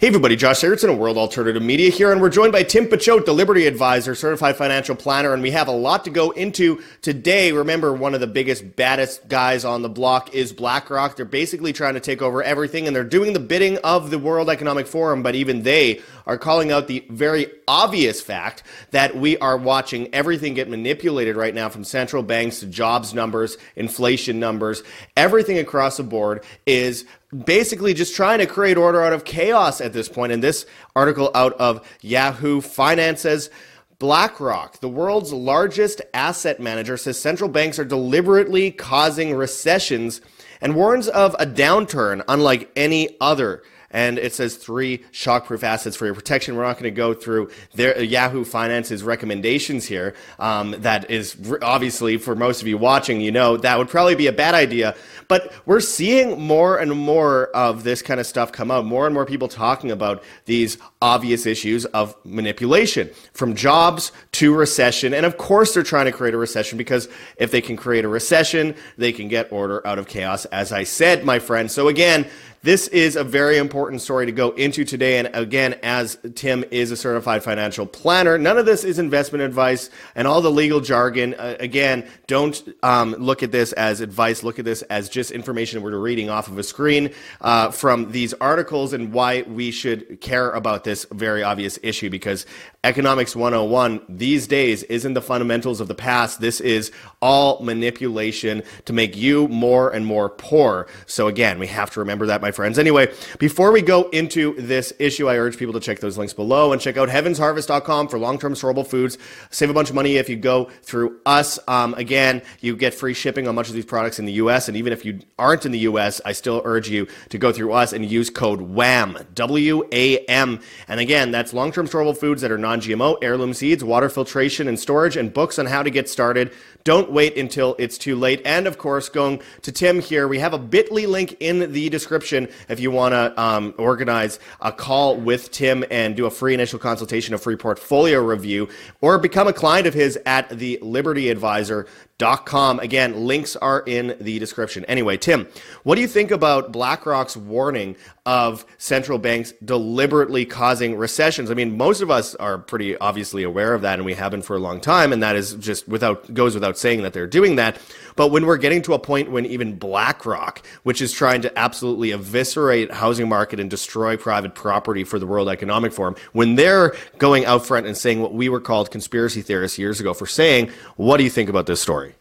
Hey everybody, Josh Sigurdson of World Alternative Media here, and we're joined by Tim Picciott, the Liberty Advisor, certified financial planner, and we have a lot to go into today. Remember, one of the biggest, baddest guys on the block is BlackRock. They're basically trying to take over everything, and they're doing the bidding of the World Economic Forum, but even they are calling out the very obvious fact that we are watching everything get manipulated right now from central banks to jobs numbers, inflation numbers, everything across the board is basically just trying to create order out of chaos at this point. And this article out of Yahoo Finance says BlackRock, the world's largest asset manager, says central banks are deliberately causing recessions and warns of a downturn unlike any other and it says three shockproof assets for your protection. We're not going to go through their uh, Yahoo Finance's recommendations here. Um, that is obviously for most of you watching, you know that would probably be a bad idea. But we're seeing more and more of this kind of stuff come out. More and more people talking about these obvious issues of manipulation, from jobs to recession, and of course they're trying to create a recession because if they can create a recession, they can get order out of chaos. As I said, my friend. So again this is a very important story to go into today. And again, as Tim is a certified financial planner, none of this is investment advice and all the legal jargon. Uh, again, don't um, look at this as advice. Look at this as just information we're reading off of a screen uh, from these articles and why we should care about this very obvious issue because economics 101 these days isn't the fundamentals of the past. This is all manipulation to make you more and more poor. So again, we have to remember that, my friends. Anyway, before we go into this issue, I urge people to check those links below and check out heavensharvest.com for long-term storable foods. Save a bunch of money if you go through us. Um, again, you get free shipping on much of these products in the U.S. And even if you aren't in the U.S., I still urge you to go through us and use code WAM, W-A-M. And again, that's long-term storable foods that are non-GMO, heirloom seeds, water filtration and storage, and books on how to get started. Don't wait until it's too late. And of course, going to Tim here, we have a bit.ly link in the description if you want to um, organize a call with Tim and do a free initial consultation, a free portfolio review, or become a client of his at the Liberty Advisor Again, links are in the description. Anyway, Tim, what do you think about BlackRock's warning of central banks deliberately causing recessions? I mean, most of us are pretty obviously aware of that, and we have been for a long time, and that is just without goes without saying that they're doing that. But when we're getting to a point when even BlackRock, which is trying to absolutely eviscerate housing market and destroy private property for the World Economic Forum, when they're going out front and saying what we were called conspiracy theorists years ago for saying, what do you think about this story?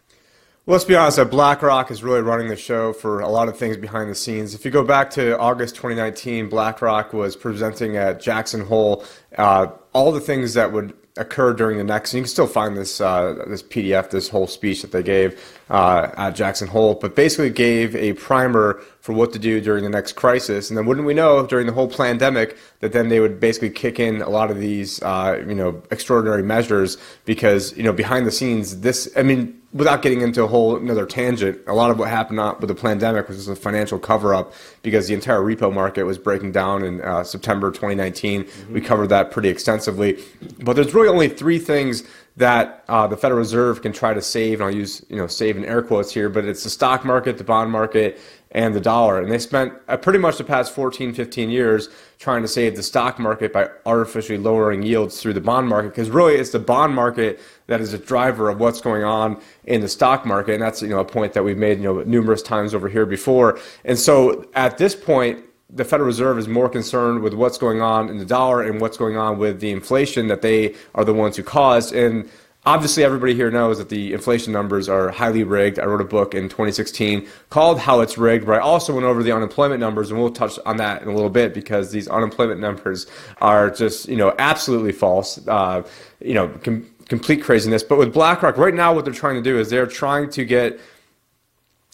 Let's be honest, BlackRock is really running the show for a lot of things behind the scenes. If you go back to August 2019, BlackRock was presenting at Jackson Hole uh, all the things that would occur during the next. And you can still find this uh, this PDF, this whole speech that they gave uh, at Jackson Hole, but basically gave a primer for what to do during the next crisis. And then wouldn't we know during the whole pandemic that then they would basically kick in a lot of these uh, you know extraordinary measures because you know behind the scenes this I mean without getting into a whole another tangent, a lot of what happened with the pandemic was just a financial cover up because the entire repo market was breaking down in uh, September 2019. Mm-hmm. We covered that pretty extensively. But there's really only three things that uh, the Federal Reserve can try to save, and I'll use you know save in air quotes here, but it's the stock market, the bond market, and the dollar. And they spent uh, pretty much the past 14, 15 years trying to save the stock market by artificially lowering yields through the bond market, because really it's the bond market that is a driver of what's going on in the stock market, and that's you know a point that we've made you know numerous times over here before. And so at this point, the Federal Reserve is more concerned with what's going on in the dollar and what's going on with the inflation that they are the ones who caused. And obviously, everybody here knows that the inflation numbers are highly rigged. I wrote a book in 2016 called How It's Rigged, where I also went over the unemployment numbers, and we'll touch on that in a little bit because these unemployment numbers are just, you know, absolutely false. Uh, you know, com- complete craziness. But with BlackRock, right now, what they're trying to do is they're trying to get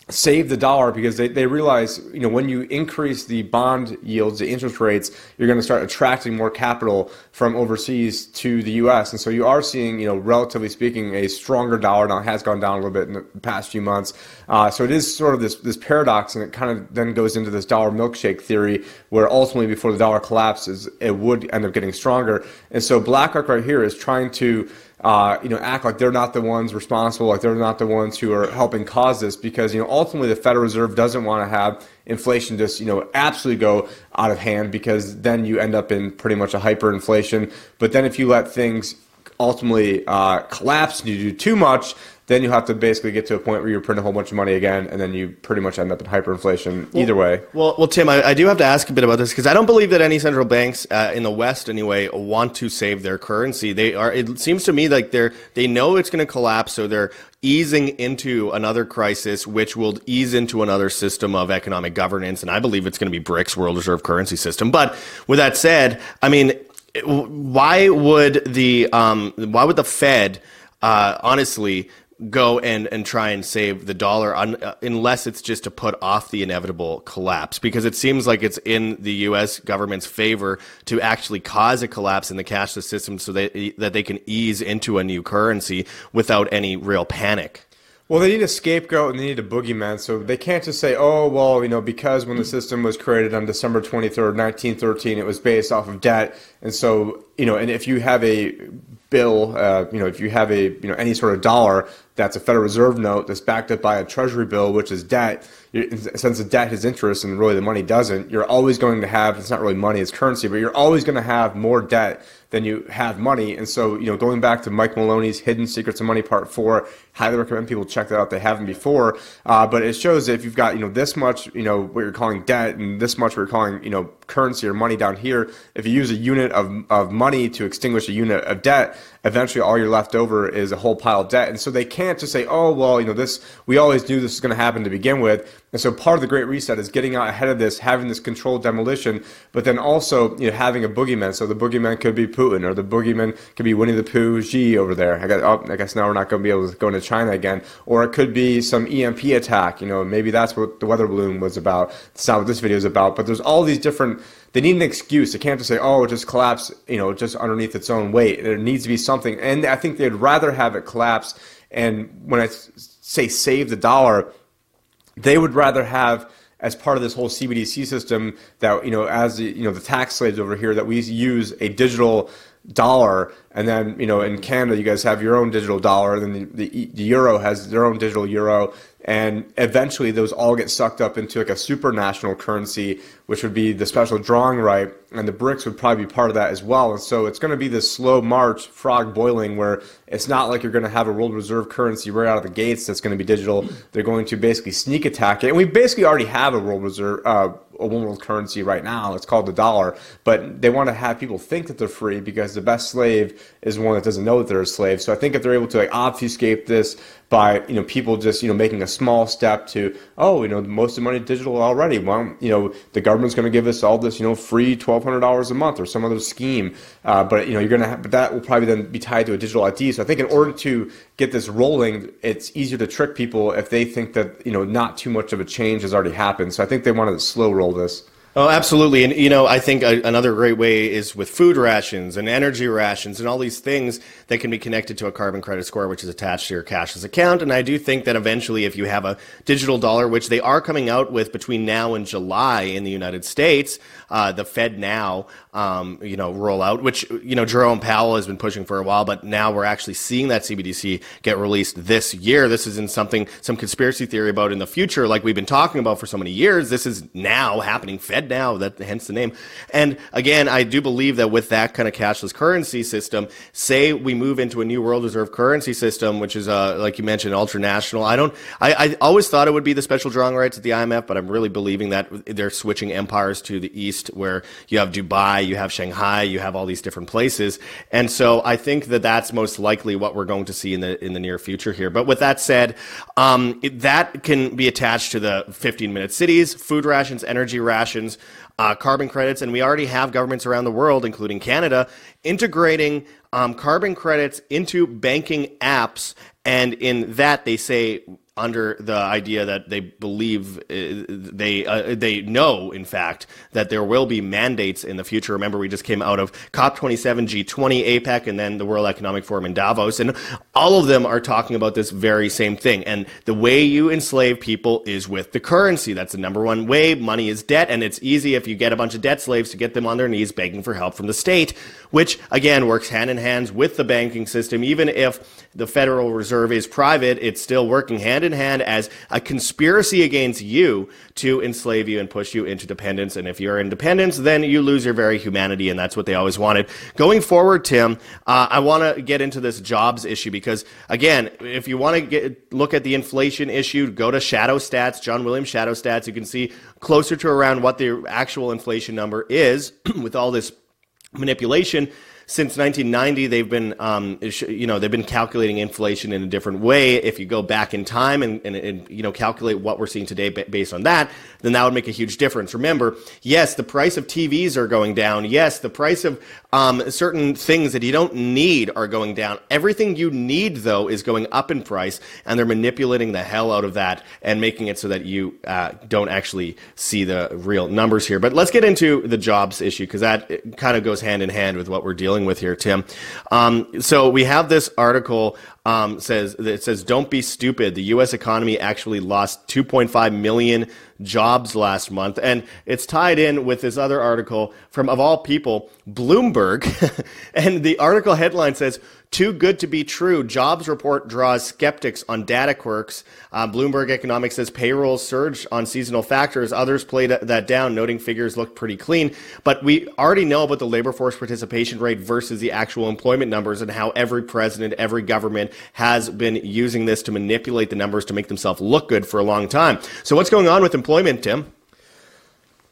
save the dollar because they, they realize you know when you increase the bond yields the interest rates you're going to start attracting more capital from overseas to the us and so you are seeing you know relatively speaking a stronger dollar now. Has gone down a little bit in the past few months. Uh, so it is sort of this this paradox and it kind of then goes into this dollar milkshake theory where ultimately before the dollar collapses it would end up getting stronger. And so blackrock right here is trying to uh, you know, act like they're not the ones responsible, like they're not the ones who are helping cause this, because you know, ultimately the Federal Reserve doesn't want to have inflation just you know absolutely go out of hand because then you end up in pretty much a hyperinflation. But then if you let things ultimately uh, collapse and you do too much, then you have to basically get to a point where you're printing a whole bunch of money again, and then you pretty much end up in hyperinflation. Well, either way. Well, well, Tim, I, I, do have to ask a bit about this because I don't believe that any central banks uh, in the West, anyway, want to save their currency. They are. It seems to me like they're they know it's going to collapse, so they're easing into another crisis, which will ease into another system of economic governance. And I believe it's going to be BRICS, World Reserve Currency System. But with that said, I mean, why would the um, why would the Fed uh, honestly go and, and try and save the dollar uh, unless it's just to put off the inevitable collapse because it seems like it's in the US government's favor to actually cause a collapse in the cashless system so that, that they can ease into a new currency without any real panic. Well, they need a scapegoat and they need a boogeyman. So they can't just say, oh, well, you know, because when the system was created on December 23rd, 1913, it was based off of debt. And so, you know, and if you have a bill, uh, you know, if you have a, you know, any sort of dollar that's a Federal Reserve note that's backed up by a Treasury bill, which is debt, since the debt has interest and really the money doesn't, you're always going to have, it's not really money, it's currency, but you're always going to have more debt than you have money. And so, you know, going back to Mike Maloney's Hidden Secrets of Money Part 4, highly recommend people check that out. They haven't before. Uh, but it shows if you've got, you know, this much, you know, what you're calling debt and this much you're calling, you know, currency or money down here, if you use a unit of, of money to extinguish a unit of debt, eventually all you're left over is a whole pile of debt. And so they can't just say, oh, well, you know, this, we always knew this was going to happen to begin with. And so part of the Great Reset is getting out ahead of this, having this controlled demolition, but then also, you know, having a boogeyman. So the boogeyman could be Putin or the boogeyman could be Winnie the Pooh Xi over there. I guess, oh, I guess now we're not going to be able to go into China again. Or it could be some EMP attack. You know, maybe that's what the weather balloon was about. It's not what this video is about, but there's all these different they need an excuse. They can't just say, "Oh, it just collapsed," you know, just underneath its own weight. There needs to be something, and I think they'd rather have it collapse. And when I say save the dollar, they would rather have as part of this whole CBDC system that you know, as you know, the tax slaves over here, that we use a digital dollar, and then you know, in Canada, you guys have your own digital dollar, and then the, the, the euro has their own digital euro, and eventually those all get sucked up into like a supranational currency which would be the special drawing right and the BRICS would probably be part of that as well and so it's going to be this slow march frog boiling where it's not like you're going to have a world reserve currency right out of the gates that's going to be digital. They're going to basically sneak attack it and we basically already have a world reserve uh, a one world currency right now. It's called the dollar, but they want to have people think that they're free because the best slave is one that doesn't know that they're a slave. So I think if they're able to like, obfuscate this by you know people just you know making a small step to oh you know most of the money digital already. Well you know the government's going to give us all this you know free twelve hundred dollars a month or some other scheme. Uh, but you know you're going to but that will probably then be tied to a digital ID so I think in order to get this rolling it's easier to trick people if they think that you know not too much of a change has already happened. So I think they wanted to slow roll this. Oh, absolutely. And, you know, I think a, another great way is with food rations and energy rations and all these things that can be connected to a carbon credit score, which is attached to your cashless account. And I do think that eventually, if you have a digital dollar, which they are coming out with between now and July in the United States, uh, the FedNow, um, you know, roll out, which, you know, Jerome Powell has been pushing for a while, but now we're actually seeing that CBDC get released this year. This isn't something, some conspiracy theory about in the future, like we've been talking about for so many years. This is now happening. Fed now, that hence the name. And again, I do believe that with that kind of cashless currency system, say we move into a new world reserve currency system, which is uh, like you mentioned, ultranational. I don't. I, I always thought it would be the special drawing rights at the IMF, but I'm really believing that they're switching empires to the east, where you have Dubai, you have Shanghai, you have all these different places, and so I think that that's most likely what we're going to see in the in the near future here. But with that said, um, it, that can be attached to the 15 minute cities, food rations, energy rations uh, carbon credits, and we already have governments around the world, including Canada, integrating um, carbon credits into banking apps. And in that, they say under the idea that they believe uh, they uh, they know in fact that there will be mandates in the future. Remember, we just came out of COP27, G20, APEC, and then the World Economic Forum in Davos, and all of them are talking about this very same thing. And the way you enslave people is with the currency. That's the number one way. Money is debt, and it's easy if you get a bunch of debt slaves to get them on their knees begging for help from the state, which again works hand in hand with the banking system. Even if the Federal Reserve is private, it's still working hand in hand as a conspiracy against you to enslave you and push you into dependence. And if you're in dependence, then you lose your very humanity, and that's what they always wanted. Going forward, Tim, uh, I want to get into this jobs issue because, again, if you want to look at the inflation issue, go to Shadow Stats, John Williams Shadow Stats. You can see closer to around what the actual inflation number is with all this manipulation since 1990, they've been, um, you know, they've been calculating inflation in a different way. If you go back in time and, and, and, you know, calculate what we're seeing today based on that, then that would make a huge difference. Remember, yes, the price of TVs are going down. Yes, the price of um, certain things that you don't need are going down. Everything you need, though, is going up in price, and they're manipulating the hell out of that and making it so that you uh, don't actually see the real numbers here. But let's get into the jobs issue because that kind of goes hand in hand with what we're dealing dealing with here, Tim. Um, so we have this article um, says it says don't be stupid. The U.S. economy actually lost 2.5 million jobs last month, and it's tied in with this other article from of all people, Bloomberg, and the article headline says too good to be true. Jobs report draws skeptics on data quirks. Uh, Bloomberg Economics says payrolls surged on seasonal factors. Others played that down, noting figures look pretty clean. But we already know about the labor force participation rate versus the actual employment numbers and how every president, every government has been using this to manipulate the numbers to make themselves look good for a long time. So what's going on with employment, Tim?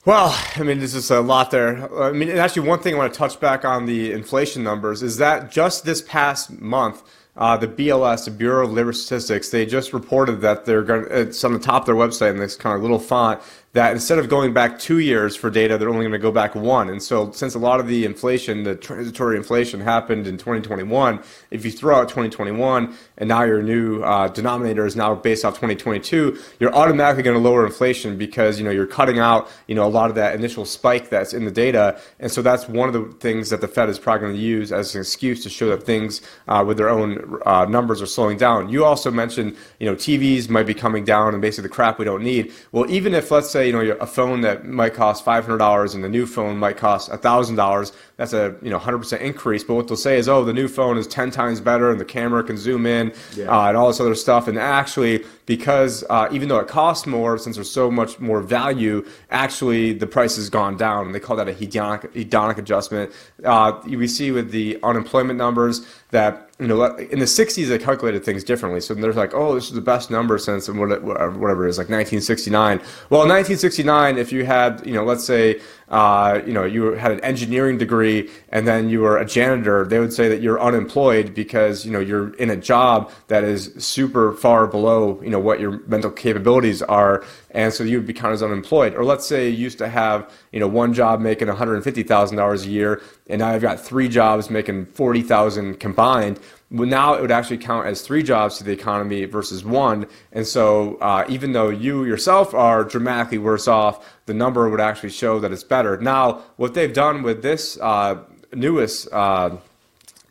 Well, I mean, there's just a lot there. I mean, actually, one thing I want to touch back on the inflation numbers is that just this past month, uh, the BLS, the Bureau of Labor Statistics, they just reported that they're going. It's on the top of their website in this kind of little font that instead of going back two years for data, they're only going to go back one. And so, since a lot of the inflation, the transitory inflation happened in 2021, if you throw out 2021 and now your new uh, denominator is now based off 2022, you're automatically going to lower inflation because you know you're cutting out you know a lot of that initial spike that's in the data. And so that's one of the things that the Fed is probably going to use as an excuse to show that things uh, with their own uh, numbers are slowing down. You also mentioned you know TVs might be coming down and basically the crap we don't need. Well, even if let's say you know, a phone that might cost $500 and the new phone might cost $1,000, that's a, you know, 100% increase. But what they'll say is, oh, the new phone is 10 times better and the camera can zoom in yeah. uh, and all this other stuff. And actually, because uh, even though it costs more, since there's so much more value, actually the price has gone down. And they call that a hedonic, hedonic adjustment. Uh, we see with the unemployment numbers that you know in the 60s they calculated things differently so they're like oh this is the best number since whatever it is like 1969 well in 1969 if you had you know let's say uh, you know, you had an engineering degree and then you were a janitor, they would say that you're unemployed because, you know, you're in a job that is super far below, you know, what your mental capabilities are. And so you would be counted as unemployed. Or let's say you used to have, you know, one job making $150,000 a year and now you've got three jobs making 40,000 combined well, now it would actually count as three jobs to the economy versus one. And so, uh, even though you yourself are dramatically worse off, the number would actually show that it's better. Now, what they've done with this uh, newest uh,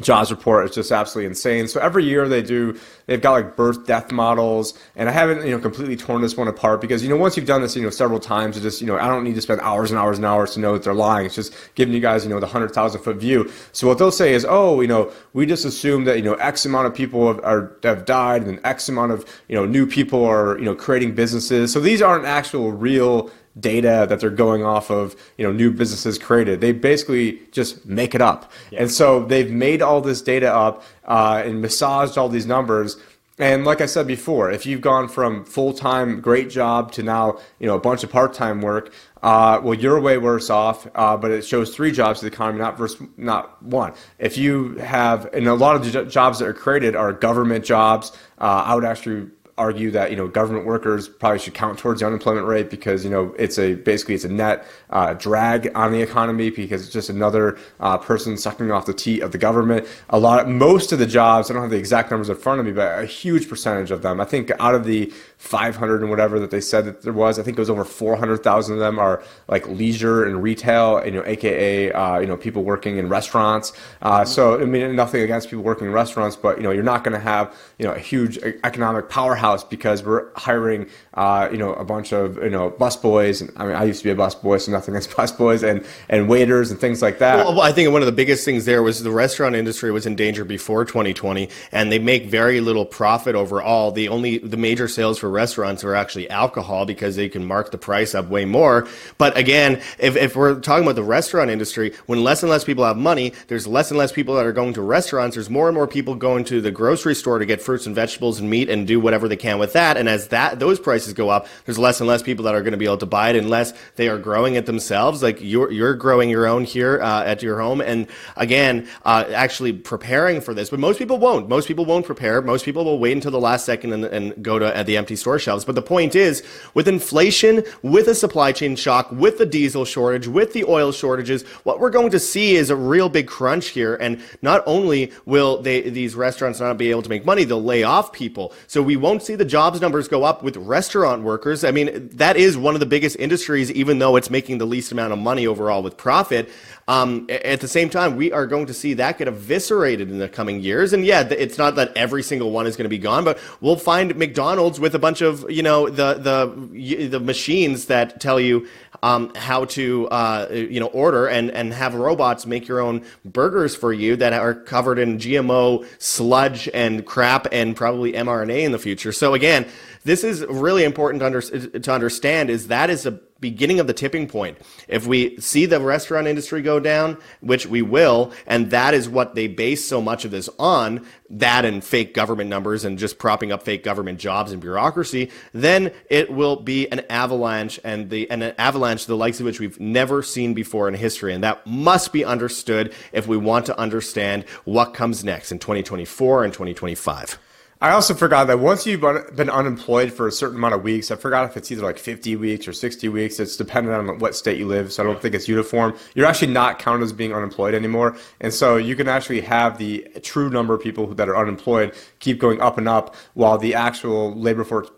jobs report is just absolutely insane. So every year they do, they've got like birth death models, and I haven't you know completely torn this one apart because you know once you've done this you know several times, it just you know I don't need to spend hours and hours and hours to know that they're lying. It's just giving you guys you know the hundred thousand foot view. So what they'll say is, oh you know we just assume that you know X amount of people have, are, have died, and X amount of you know new people are you know creating businesses. So these aren't actual real data that they're going off of, you know, new businesses created. They basically just make it up. Yeah. And so they've made all this data up uh, and massaged all these numbers. And like I said before, if you've gone from full time great job to now, you know, a bunch of part time work, uh, well, you're way worse off. Uh, but it shows three jobs to the economy, not versus not one. If you have, and a lot of the jobs that are created are government jobs. Uh, I would actually argue that you know government workers probably should count towards the unemployment rate because you know it's a basically it's a net uh, drag on the economy because it's just another uh, person sucking off the teat of the government. A lot, most of the jobs, I don't have the exact numbers in front of me, but a huge percentage of them. I think out of the 500 and whatever that they said that there was, I think it was over 400,000 of them are like leisure and retail, you know, aka uh, you know people working in restaurants. Uh, so I mean, nothing against people working in restaurants, but you know, you're not going to have you know a huge economic powerhouse because we're hiring uh, you know a bunch of you know busboys. I mean, I used to be a busboy, so nothing against busboys and and waiters and things like that. Well, I think one of the biggest things there was the restaurant industry was in danger before 2020, and they make very little profit overall. The only the major sales for restaurants are actually alcohol because they can mark the price up way more. But again, if, if we're talking about the restaurant industry, when less and less people have money, there's less and less people that are going to restaurants. There's more and more people going to the grocery store to get fruits and vegetables and meat and do whatever they can with that. And as that those prices go up, there's less and less people that are going to be able to buy it unless they are growing it themselves. Like you're you're growing your own here uh, at your home, and again, uh, actually preparing for this. But most people won't. Most people won't prepare. Most people will wait until the last second and, and go to the empty store shelves. But the point is, with inflation, with a supply chain shock, with the diesel shortage, with the oil shortages, what we're going to see is a real big crunch here. And not only will they these restaurants not be able to make money, they'll lay off people. So we won't see the jobs numbers go up with restaurant workers. I mean, that is one of the biggest industries, even though it's making the least amount of money overall with profit. Um, at the same time, we are going to see that get eviscerated in the coming years. And yeah, it's not that every single one is going to be gone, but we'll find McDonald's with a bunch of you know the the the machines that tell you um, how to uh, you know order and and have robots make your own burgers for you that are covered in GMO sludge and crap and probably mRNA in the future. So again, this is really important to, under, to understand. Is that is a beginning of the tipping point. If we see the restaurant industry go down, which we will, and that is what they base so much of this on, that and fake government numbers and just propping up fake government jobs and bureaucracy, then it will be an avalanche and the and an avalanche the likes of which we've never seen before in history. And that must be understood if we want to understand what comes next in 2024 and 2025. I also forgot that once you've been unemployed for a certain amount of weeks, I forgot if it's either like 50 weeks or 60 weeks. It's dependent on what state you live, so I don't think it's uniform. You're actually not counted as being unemployed anymore, and so you can actually have the true number of people that are unemployed keep going up and up, while the actual labor force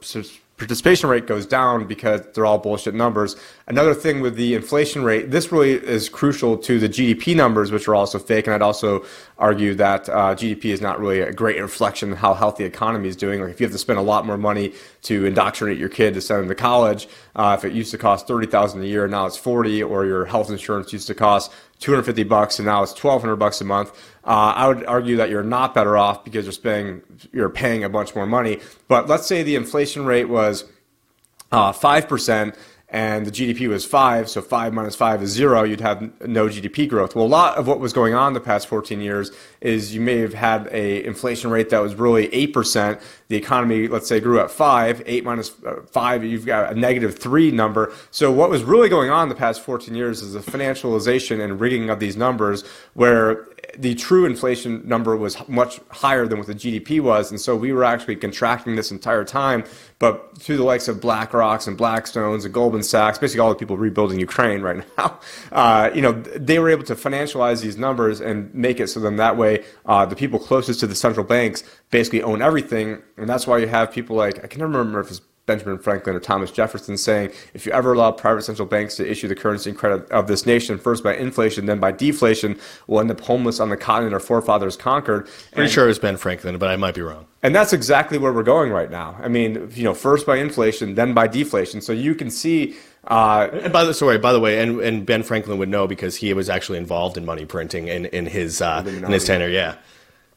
participation rate goes down because they're all bullshit numbers. Another thing with the inflation rate, this really is crucial to the GDP numbers, which are also fake. And I'd also argue that uh, GDP is not really a great reflection of how healthy the economy is doing. Like if you have to spend a lot more money to indoctrinate your kid to send them to college, uh, if it used to cost thirty thousand a year, now it's forty, or your health insurance used to cost 250 bucks and now it's 1200 bucks a month. Uh, i would argue that you're not better off because you're spending you're paying a bunch more money. But let's say the inflation rate was uh, 5% and the GDP was five, so five minus five is zero, you'd have no GDP growth. Well, a lot of what was going on the past 14 years is you may have had a inflation rate that was really 8%. The economy, let's say, grew at five, eight uh, five, you've got a negative three number. So what was really going on the past 14 years is the financialization and rigging of these numbers where the true inflation number was much higher than what the GDP was, and so we were actually contracting this entire time. But through the likes of BlackRocks and Blackstones and Goldman Sachs, basically all the people rebuilding Ukraine right now, uh, you know, they were able to financialize these numbers and make it so then that way uh, the people closest to the central banks basically own everything, and that's why you have people like I can never remember if it's Benjamin Franklin or Thomas Jefferson saying, if you ever allow private central banks to issue the currency and credit of this nation, first by inflation, then by deflation, we'll end up homeless on the continent our forefathers conquered. Pretty and, sure it was Ben Franklin, but I might be wrong. And that's exactly where we're going right now. I mean, you know, first by inflation, then by deflation. So you can see. Uh, and by the sorry, by the way, and, and Ben Franklin would know because he was actually involved in money printing in in his uh, in his tenure. Yeah.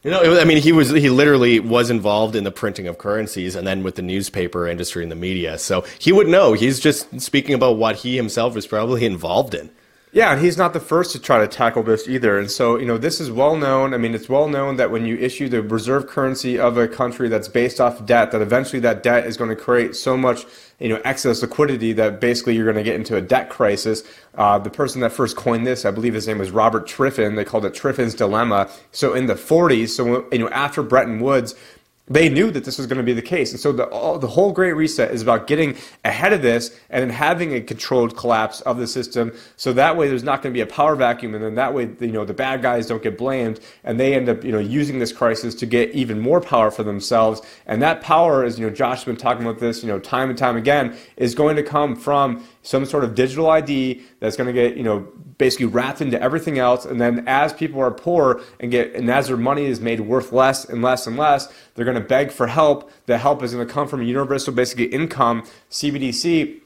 You know, I mean, he was he literally was involved in the printing of currencies, and then with the newspaper industry and the media. So he would know. He's just speaking about what he himself was probably involved in. Yeah, and he's not the first to try to tackle this either. And so, you know, this is well known. I mean, it's well known that when you issue the reserve currency of a country that's based off debt, that eventually that debt is going to create so much, you know, excess liquidity that basically you're going to get into a debt crisis. Uh, the person that first coined this, I believe his name was Robert Triffin. They called it Triffin's dilemma. So in the 40s, so you know, after Bretton Woods, they knew that this was going to be the case. And so the, all, the whole Great Reset is about getting ahead of this and then having a controlled collapse of the system. So that way there's not going to be a power vacuum. And then that way, you know, the bad guys don't get blamed and they end up, you know, using this crisis to get even more power for themselves. And that power, is, you know, Josh has been talking about this, you know, time and time again, is going to come from some sort of digital ID that's going to get, you know, basically wrapped into everything else. And then as people are poor and get, and as their money is made worth less and less and less, they're going to beg for help. The help is going to come from universal basically income, CBDC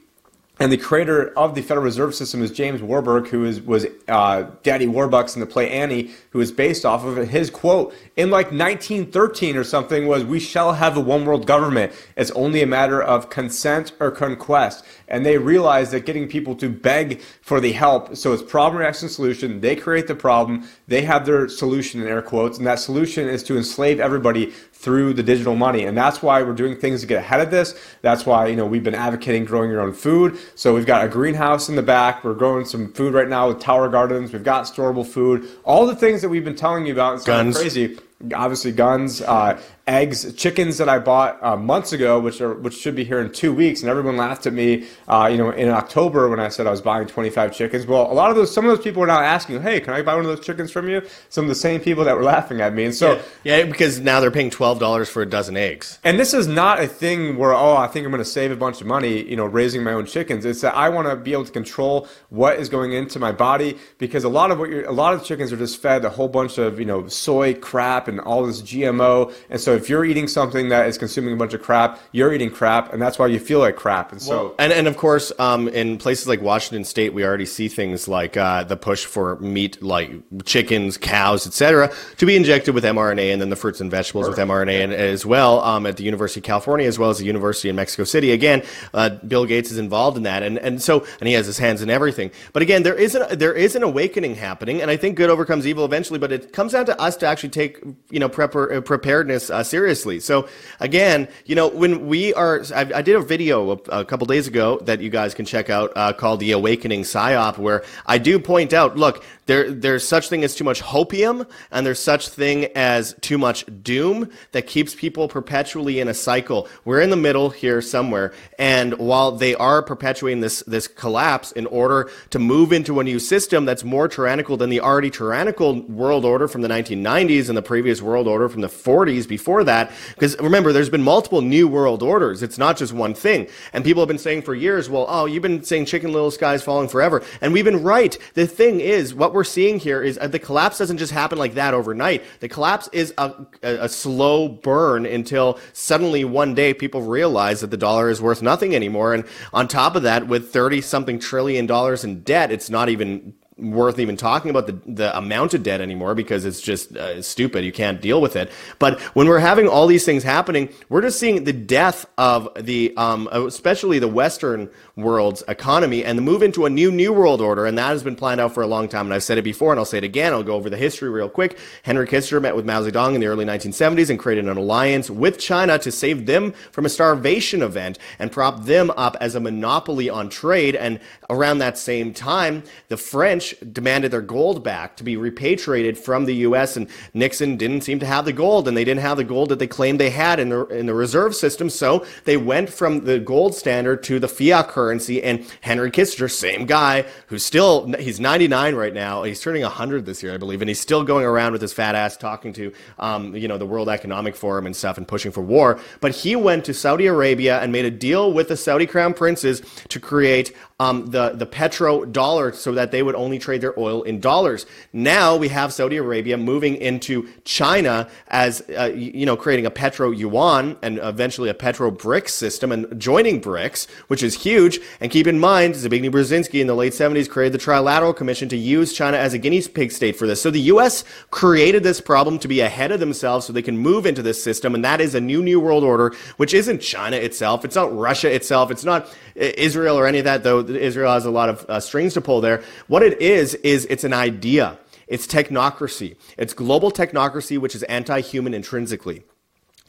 and the creator of the Federal Reserve System is James Warburg, who is, was uh, Daddy Warbucks in the play Annie, who is based off of it. His quote in like 1913 or something was, "We shall have a one world government. It's only a matter of consent or conquest." And they realized that getting people to beg for the help, so it's problem reaction solution. They create the problem. They have their solution in air quotes, and that solution is to enslave everybody through the digital money. And that's why we're doing things to get ahead of this. That's why, you know, we've been advocating growing your own food. So we've got a greenhouse in the back. We're growing some food right now with tower gardens. We've got storable food. All the things that we've been telling you about. It's Guns. crazy obviously guns, uh, eggs, chickens that I bought uh, months ago, which are which should be here in two weeks, and everyone laughed at me, uh, you know, in October when I said I was buying 25 chickens. Well, a lot of those, some of those people are now asking, "Hey, can I buy one of those chickens from you?" Some of the same people that were laughing at me, and so yeah, yeah because now they're paying twelve dollars for a dozen eggs. And this is not a thing where oh, I think I'm going to save a bunch of money, you know, raising my own chickens. It's that I want to be able to control what is going into my body because a lot of what you're, a lot of chickens are just fed a whole bunch of you know soy crap and all this GMO GMO. And so if you're eating something that is consuming a bunch of crap, you're eating crap, and that's why you feel like crap. And so, well, and, and of course, um, in places like Washington State, we already see things like uh, the push for meat, like chickens, cows, etc., to be injected with mRNA, and then the fruits and vegetables with mRNA and, as well um, at the University of California as well as the University in Mexico City. Again, uh, Bill Gates is involved in that, and and so and he has his hands in everything. But again, there is an there is an awakening happening, and I think good overcomes evil eventually. But it comes down to us to actually take you know prepper, preparedness uh, seriously. So again, you know, when we are, I, I did a video a, a, couple days ago that you guys can check out uh, called "The Awakening Psyop," where I do point out, look, there there's such thing as too much hopium, and there's such thing as too much doom that keeps people perpetually in a cycle. We're in the middle here somewhere, and while they are perpetuating this this collapse in order to move into a new system that's more tyrannical than the already tyrannical world order from the 1990s and the previous world order from the 40s before that. Because remember, there's been multiple new world orders. It's not just one thing. And people have been saying for years, well, oh, you've been saying Chicken Little Skies falling forever. And we've been right. The thing is, what we're seeing here is uh, the collapse doesn't just happen like that overnight. The collapse is a, a, a slow burn until suddenly one day people realize that the dollar is worth nothing anymore. And on top of that, with 30 something trillion dollars in debt, it's not even worth even talking about the, the amount of debt anymore because it's just uh, stupid. You can't deal with it. But when we're having all these things happening, we're just seeing the death of the, um, especially the Western world's economy and the move into a new new world order. And that has been planned out for a long time. And I've said it before and I'll say it again. I'll go over the history real quick. Henry Kissinger met with Mao Zedong in the early 1970s and created an alliance with China to save them from a starvation event and prop them up as a monopoly on trade. And around that same time, the French demanded their gold back to be repatriated from the U.S. and Nixon didn't seem to have the gold, and they didn't have the gold that they claimed they had in the in the reserve system. So they went from the gold standard to the fiat currency. And Henry Kissinger, same guy who's still he's 99 right now. He's turning 100 this year, I believe, and he's still going around with his fat ass talking to um, you know the World Economic Forum and stuff and pushing for war. But he went to Saudi Arabia and made a deal with the Saudi crown princes to create um, the the petro dollar so that they would only trade their oil in dollars. Now we have Saudi Arabia moving into China as uh, you know creating a petro yuan and eventually a petro BRICS system and joining BRICS, which is huge. And keep in mind, Zbigniew Brzezinski in the late 70s created the Trilateral Commission to use China as a guinea pig state for this. So the U.S. created this problem to be ahead of themselves so they can move into this system, and that is a new new world order, which isn't China itself, it's not Russia itself, it's not Israel or any of that, though Israel has a lot of uh, strings to pull there. What it is, is it's an idea. It's technocracy. It's global technocracy, which is anti human intrinsically.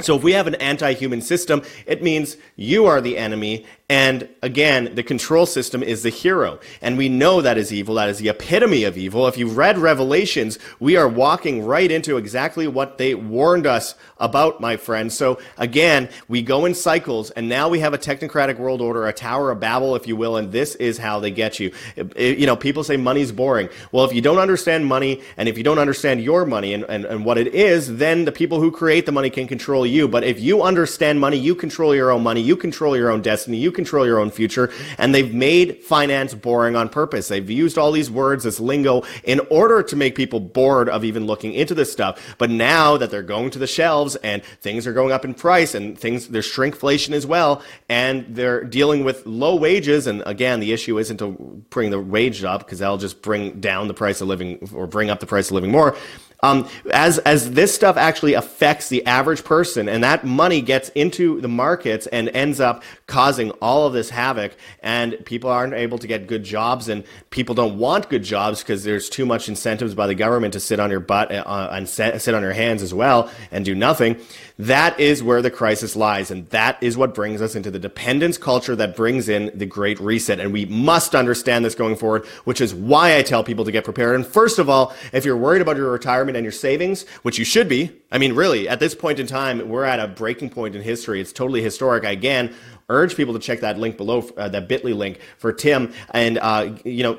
So if we have an anti-human system, it means you are the enemy And again, the control system is the hero. And we know that is evil. That is the epitome of evil. If you've read Revelations, we are walking right into exactly what they warned us about, my friends. So again, we go in cycles, and now we have a technocratic world order, a Tower of Babel, if you will, and this is how they get you. Eh, you know, people say money's boring. Well, if you don't understand money, and if you don't understand your money and, and, and what it is, then the people who create the money can control you. But if you understand money, you control your own money, you control your own destiny, you control your own future. And they've made finance boring on purpose. They've used all these words, this lingo, in order to make people bored of even looking into this stuff. But now that they're going to the shelves and things are going up in price and things, there's shrinkflation as well, and they're dealing with low wages. And again, the issue isn't to bring the wage up because that'll just bring down the price of living or bring up the price of living more. Um, as as this stuff actually affects the average person, and that money gets into the markets and ends up causing all of this havoc, and people aren't able to get good jobs, and people don't want good jobs because there's too much incentives by the government to sit on your butt uh, and sit on your hands as well and do nothing. That is where the crisis lies, and that is what brings us into the dependence culture that brings in the Great Reset, and we must understand this going forward, which is why I tell people to get prepared. And first of all, if you're worried about your retirement retirement and your savings, which you should be. I mean, really, at this point in time, we're at a breaking point in history. It's totally historic. I, again, urge people to check that link below, uh, that bit.ly link for Tim, and, uh, you know,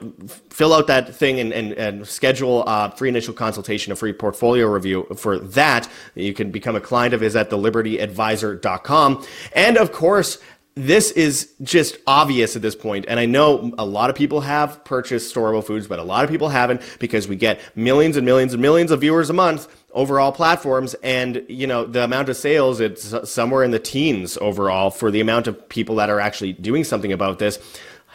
fill out that thing and, and, and schedule a free initial consultation, a free portfolio review for that. You can become a client of his at thelibertyadvisor.com. And of course, this is just obvious at this point, and I know a lot of people have purchased storable foods, but a lot of people haven't because we get millions and millions and millions of viewers a month over all platforms, and you know the amount of sales it's somewhere in the teens overall for the amount of people that are actually doing something about this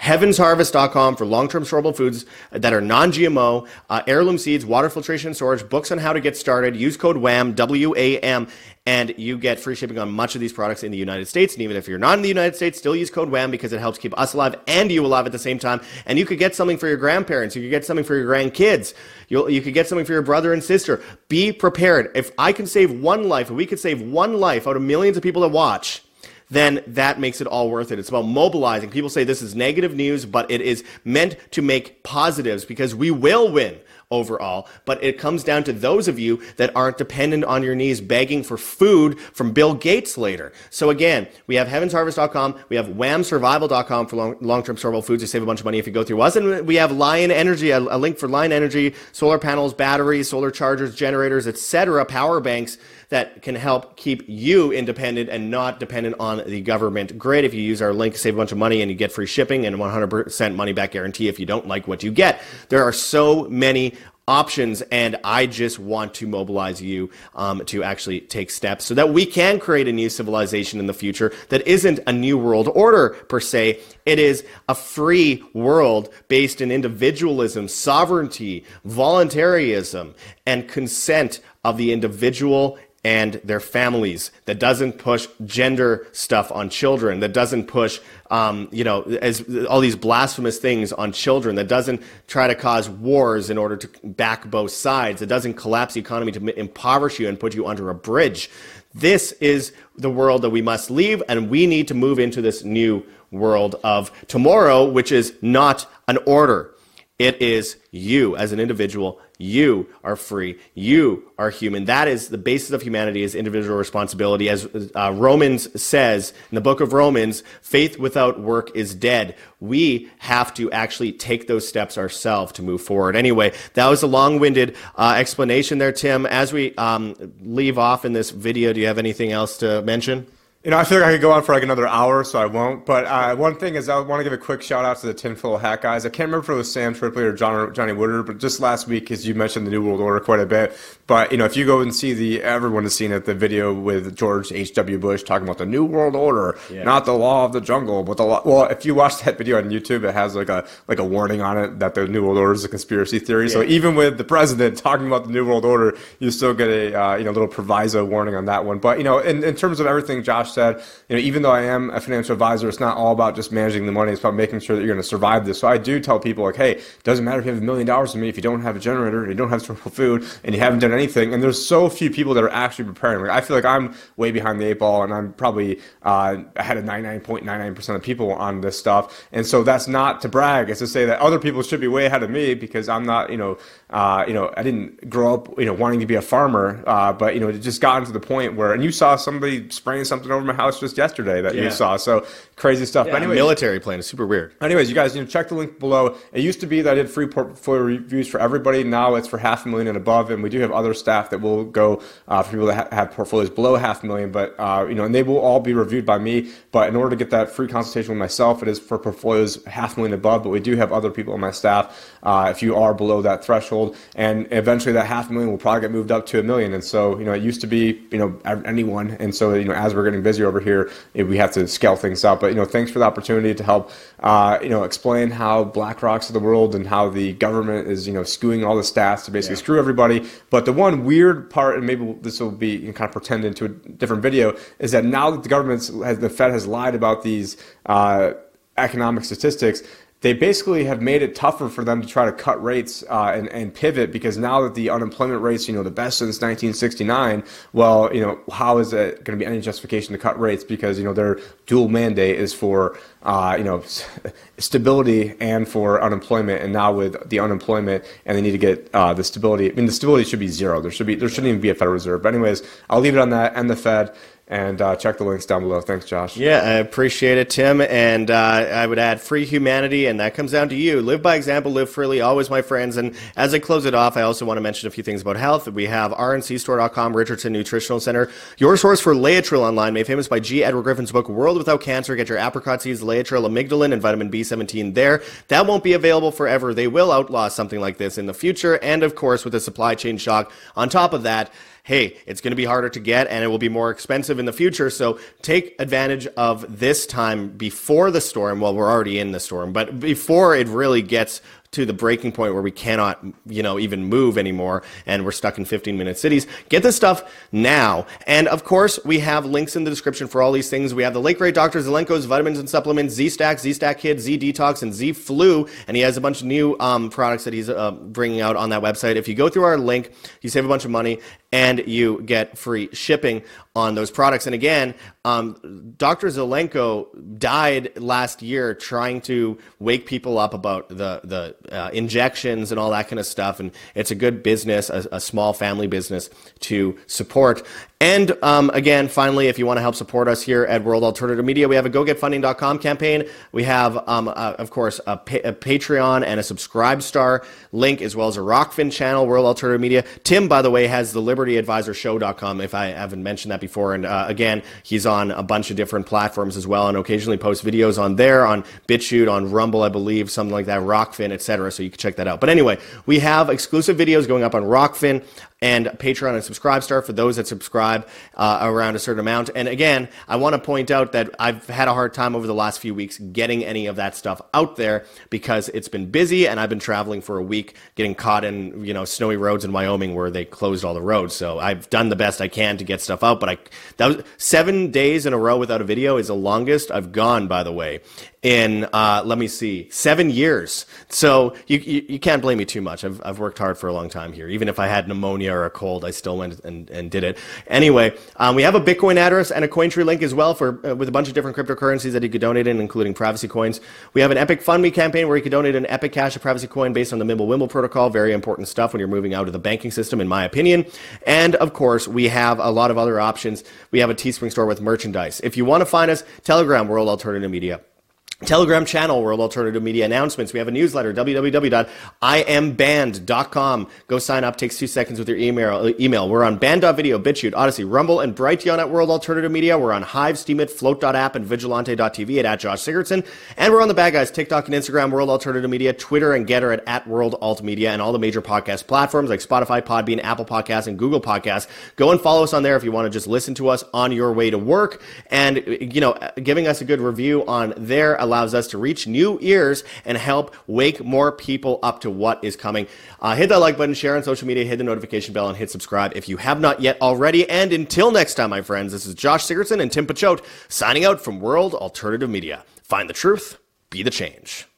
heavensharvest.com for long-term storable foods that are non-GMO, uh, heirloom seeds, water filtration and storage, books on how to get started. Use code WAM, W-A-M, and you get free shipping on much of these products in the United States. And even if you're not in the United States, still use code WAM because it helps keep us alive and you alive at the same time. And you could get something for your grandparents. You could get something for your grandkids. You'll, you could get something for your brother and sister. Be prepared. If I can save one life, if we could save one life out of millions of people that watch, then that makes it all worth it. It's about mobilizing. People say this is negative news, but it is meant to make positives because we will win overall. But it comes down to those of you that aren't dependent on your knees begging for food from Bill Gates later. So again, we have heavensharvest.com, we have wamsurvival.com for long, long-term storable foods to save a bunch of money if you go through us. And we have Lion Energy, a, a link for Lion Energy, solar panels, batteries, solar chargers, generators, etc., power banks that can help keep you independent and not dependent on the government. Great if you use our link, save a bunch of money, and you get free shipping and 100% money back guarantee if you don't like what you get. There are so many options, and I just want to mobilize you um, to actually take steps so that we can create a new civilization in the future that isn't a new world order per se. It is a free world based in individualism, sovereignty, voluntarism, and consent of the individual and their families that doesn't push gender stuff on children that doesn't push um, you know as all these blasphemous things on children that doesn't try to cause wars in order to back both sides that doesn't collapse the economy to impoverish you and put you under a bridge. This is the world that we must leave and we need to move into this new world of tomorrow which is not an order. It is you as an individual you are free. You are human. That is the basis of humanity is individual responsibility. As uh, Romans says in the book of Romans, faith without work is dead. We have to actually take those steps ourselves to move forward. Anyway, that was a long-winded uh, explanation there, Tim. As we um, leave off in this video, do you have anything else to mention? You know, I feel like I could go on for like another hour, so I won't. But uh, one thing is, I want to give a quick shout out to the Tinfoil Hat guys. I can't remember if it was Sam Tripoli or John, Johnny Woodard, but just last week, as you mentioned the New World Order quite a bit. But you know, if you go and see the everyone has seen it, the video with George H. W. Bush talking about the New World Order, yeah. not the law of the jungle, but the law. Well, if you watch that video on YouTube, it has like a like a warning on it that the New World Order is a conspiracy theory. Yeah. So even with the president talking about the New World Order, you still get a uh, you know little proviso warning on that one. But you know, in, in terms of everything Josh said, you know, even though I am a financial advisor, it's not all about just managing the money. It's about making sure that you're going to survive this. So I do tell people like, hey, it doesn't matter if you have a million dollars to me if you don't have a generator, and you don't have food, and you haven't done anything. And there's so few people that are actually preparing. Like I feel like I'm way behind the eight ball, and I'm probably uh, ahead of 99.99% of people on this stuff. And so that's not to brag. It's to say that other people should be way ahead of me because I'm not, you know, uh, you know, I didn't grow up, you know, wanting to be a farmer, uh, but you know, it just gotten to the point where, and you saw somebody spraying something over my house just yesterday that yeah. you saw. So crazy stuff. Yeah, but anyway, military plane is super weird. Anyways, you guys, you know, check the link below. It used to be that I did free portfolio reviews for everybody. Now it's for half a million and above, and we do have other staff that will go uh, for people that ha- have portfolios below half a million. But uh, you know, and they will all be reviewed by me. But in order to get that free consultation with myself, it is for portfolios half a million above. But we do have other people on my staff uh, if you are below that threshold, and eventually that half a million will probably get moved up to a million. And so you know, it used to be you know anyone, and so you know, as we're getting busier over here, we have to scale things up. But you know, thanks for the opportunity to help uh, you know explain how BlackRock's of the world and how the government is you know skewing all the stats to basically yeah. screw everybody. But the one weird part, and maybe this will be kind of pretend into a different video, is that now that the government has the Fed has lied about these uh, economic statistics they basically have made it tougher for them to try to cut rates uh, and, and pivot because now that the unemployment rates, you know, the best since 1969, well, you know, how is it going to be any justification to cut rates because, you know, their dual mandate is for, uh, you know, stability and for unemployment. And now with the unemployment and they need to get uh, the stability, I mean, the stability should be zero. There should be, there shouldn't even be a Federal Reserve. But anyways, I'll leave it on that and the Fed and uh, check the links down below. Thanks, Josh. Yeah, I appreciate it, Tim. And uh, I would add free humanity, and that comes down to you. Live by example, live freely, always, my friends. And as I close it off, I also want to mention a few things about health. We have rncstore.com, Richardson Nutritional Center, your source for Laetrile online, made famous by G. Edward Griffin's book, World Without Cancer. Get your apricot seeds, Laetrile, amygdalin, and vitamin B17 there. That won't be available forever. They will outlaw something like this in the future. And of course, with the supply chain shock on top of that, hey, it's going to be harder to get and it will be more expensive in the future. So take advantage of this time before the storm. Well, we're already in the storm, but before it really gets to the breaking point where we cannot, you know, even move anymore and we're stuck in 15 minute cities. Get this stuff now. And of course, we have links in the description for all these things. We have the Lake great Dr. Zelenko's vitamins and supplements, Z Stack, Z Stack Kid, Z Detox, and Z Flu. And he has a bunch of new um, products that he's uh, bringing out on that website. If you go through our link, you save a bunch of money and you get free shipping on those products. And again, um, Dr. Zelenko died last year trying to wake people up about the the uh, injections and all that kind of stuff. And it's a good business, a, a small family business to support. And um, again, finally, if you want to help support us here at World Alternative Media, we have a GoGetFunding.com campaign. We have, um, uh, of course, a, pa- a, Patreon and a Subscribe Star link, as well as a Rokfin channel, World Alternative Media. Tim, by the way, has the LibertyAdvisorShow.com, if I haven't mentioned that before. And uh, again, he's on a bunch of different platforms as well, and occasionally posts videos on there, on BitChute, on Rumble, I believe, something like that, Rokfin, etc. So you can check that out. But anyway, we have exclusive videos going up on Rokfin and Patreon and Subscribe Star for those that subscribe uh, around a certain amount. And again, I want to point out that I've had a hard time over the last few weeks getting any of that stuff out there because it's been busy and I've been traveling for a week, getting caught in you know snowy roads in Wyoming where they closed all the roads. So I've done the best I can to get stuff out, but I that was seven days in a row without a video is the longest I've gone, by the way in uh, let me see seven years. So you, you, you can't blame me too much. I've, I've worked hard for a long time here. Even if i had pneumonia or a cold i still went and, and did it. Anyway um, we have a bitcoin address and a cointree link as well for uh, with a bunch of different cryptocurrencies that you could donate in including privacy coins. We have an epic fund me campaign where you could donate an epic cash a privacy coin based on the mimblewimble protocol. Very important stuff when you're moving out of the banking system in my opinion. And of course we have a lot of other options. We have a teespring store with merchandise. If you want to find us telegram world alternative media Telegram channel, World Alternative Media announcements. We have a newsletter, www.imband.com. Go sign up. Takes two seconds with your email. Uh, email. We're on band.video, BitChute, Odysee, Rumble, and Brighteon at World Alternative Media. We're on Hive, Steemit, Flote.app, and Vigilante.tv at, at Josh Sigurdson. And we're on the bad guys, TikTok and Instagram, World Alternative Media, Twitter and Gettr at, at World Alt Media, and all the major podcast platforms like Spotify, Podbean, Apple Podcasts, and Google Podcasts. Go and follow us on there if you want to just listen to us on your way to work. And, uh, you know, uh, giving us a good review on there allows us to reach new ears and help wake more people up to what is coming. Uh, hit that like button, share on social media, hit the notification bell, and hit subscribe if you have not yet already. And until next time, my friends, this is Josh Sigurdson and Tim Picciott signing out from World Alternative Media. Find the truth, be the change.